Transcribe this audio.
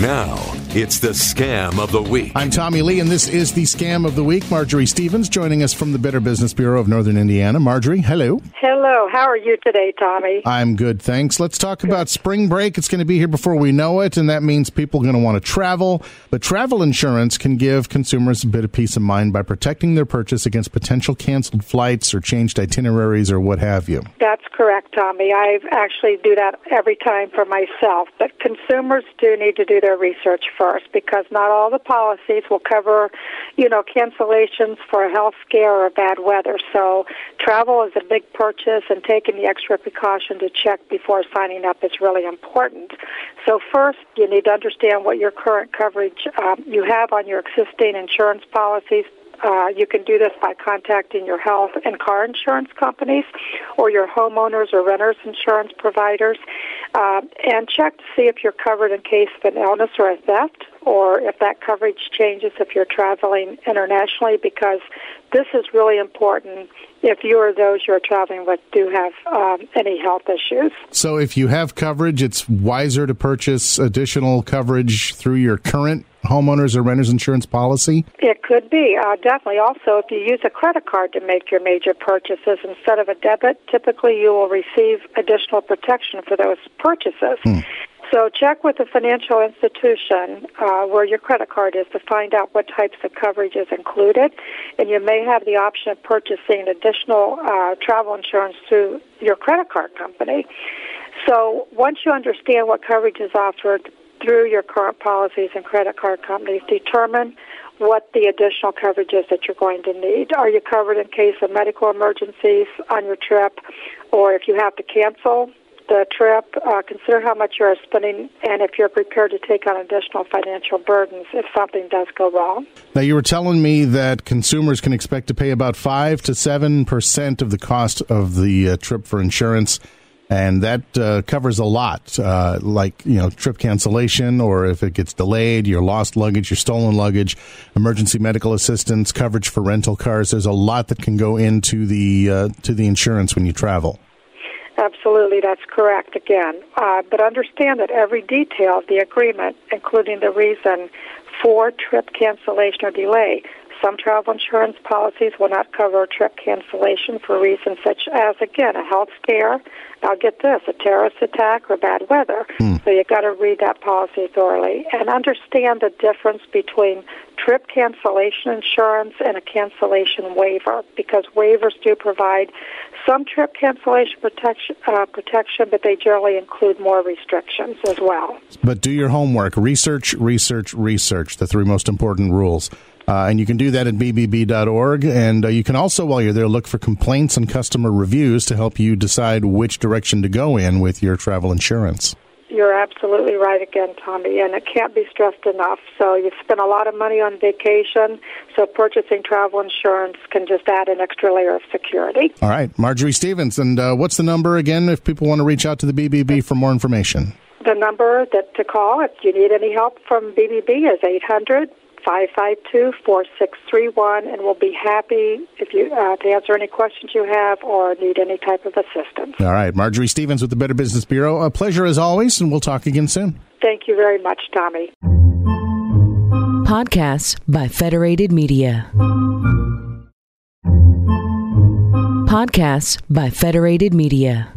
Now, it's the scam of the week. I'm Tommy Lee, and this is the scam of the week. Marjorie Stevens joining us from the Better Business Bureau of Northern Indiana. Marjorie, hello. Hello. How are you today, Tommy? I'm good, thanks. Let's talk about spring break. It's going to be here before we know it, and that means people are going to want to travel. But travel insurance can give consumers a bit of peace of mind by protecting their purchase against potential canceled flights or changed itineraries or what have you. That's correct, Tommy. I actually do that every time for myself. But consumers do need to do their research first because not all the policies will cover, you know, cancellations for health scare or bad weather. So travel is a big purchase and taking the extra precaution to check before signing up is really important. So first, you need to understand what your current coverage um, you have on your existing insurance policies uh, you can do this by contacting your health and car insurance companies or your homeowners or renters insurance providers uh, and check to see if you're covered in case of an illness or a theft or if that coverage changes if you're traveling internationally because this is really important if you or those you're traveling with do have um, any health issues. So, if you have coverage, it's wiser to purchase additional coverage through your current homeowners or renters insurance policy? It could be, uh, definitely. Also, if you use a credit card to make your major purchases instead of a debit, typically you will receive additional protection for those purchases. Hmm. So check with the financial institution uh, where your credit card is to find out what types of coverage is included, and you may have the option of purchasing additional uh, travel insurance through your credit card company. So once you understand what coverage is offered through your current policies and credit card companies, determine what the additional coverage is that you're going to need. Are you covered in case of medical emergencies on your trip, or if you have to cancel the trip, uh, consider how much you are spending and if you're prepared to take on additional financial burdens if something does go wrong. Now, you were telling me that consumers can expect to pay about 5 to 7% of the cost of the uh, trip for insurance. And that uh, covers a lot, uh, like you know, trip cancellation, or if it gets delayed, your lost luggage, your stolen luggage, emergency medical assistance, coverage for rental cars. There's a lot that can go into the uh, to the insurance when you travel. Absolutely, that's correct again. Uh, but understand that every detail of the agreement, including the reason for trip cancellation or delay, some travel insurance policies will not cover trip cancellation for reasons such as, again, a health scare. Now, get this a terrorist attack or bad weather. Hmm. So you've got to read that policy thoroughly and understand the difference between trip cancellation insurance and a cancellation waiver because waivers do provide some trip cancellation protection, uh, protection, but they generally include more restrictions as well. But do your homework. Research, research, research. The three most important rules. Uh, and you can do that at bbb.org. And uh, you can also, while you're there, look for complaints and customer reviews to help you decide which direction to go in with your travel insurance. You're absolutely right again, Tommy, and it can't be stressed enough. So you've spent a lot of money on vacation, so purchasing travel insurance can just add an extra layer of security. All right, Marjorie Stevens, and uh, what's the number again if people want to reach out to the BBB for more information? The number that to call if you need any help from BBB is eight hundred 552-4631, and we'll be happy if you uh, to answer any questions you have or need any type of assistance. All right, Marjorie Stevens with the Better Business Bureau. A pleasure as always, and we'll talk again soon. Thank you very much, Tommy. Podcasts by Federated Media. Podcasts by Federated Media.